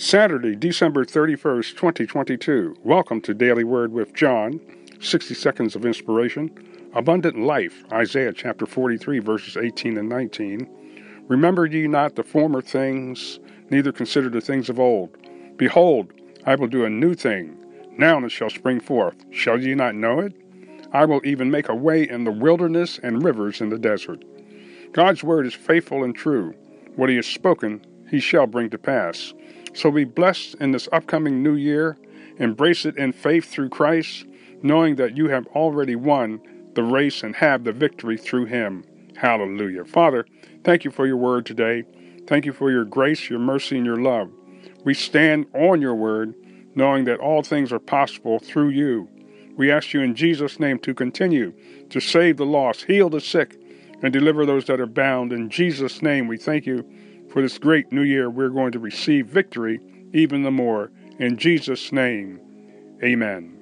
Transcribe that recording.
Saturday, December 31st, 2022. Welcome to Daily Word with John, 60 seconds of inspiration. Abundant life, Isaiah chapter 43, verses 18 and 19. Remember ye not the former things, neither consider the things of old. Behold, I will do a new thing. Now it shall spring forth. Shall ye not know it? I will even make a way in the wilderness and rivers in the desert. God's word is faithful and true. What he has spoken, he shall bring to pass. So be blessed in this upcoming new year. Embrace it in faith through Christ, knowing that you have already won the race and have the victory through him. Hallelujah. Father, thank you for your word today. Thank you for your grace, your mercy, and your love. We stand on your word, knowing that all things are possible through you. We ask you in Jesus' name to continue to save the lost, heal the sick, and deliver those that are bound. In Jesus' name, we thank you for this great new year. We're going to receive victory even the more. In Jesus' name, amen.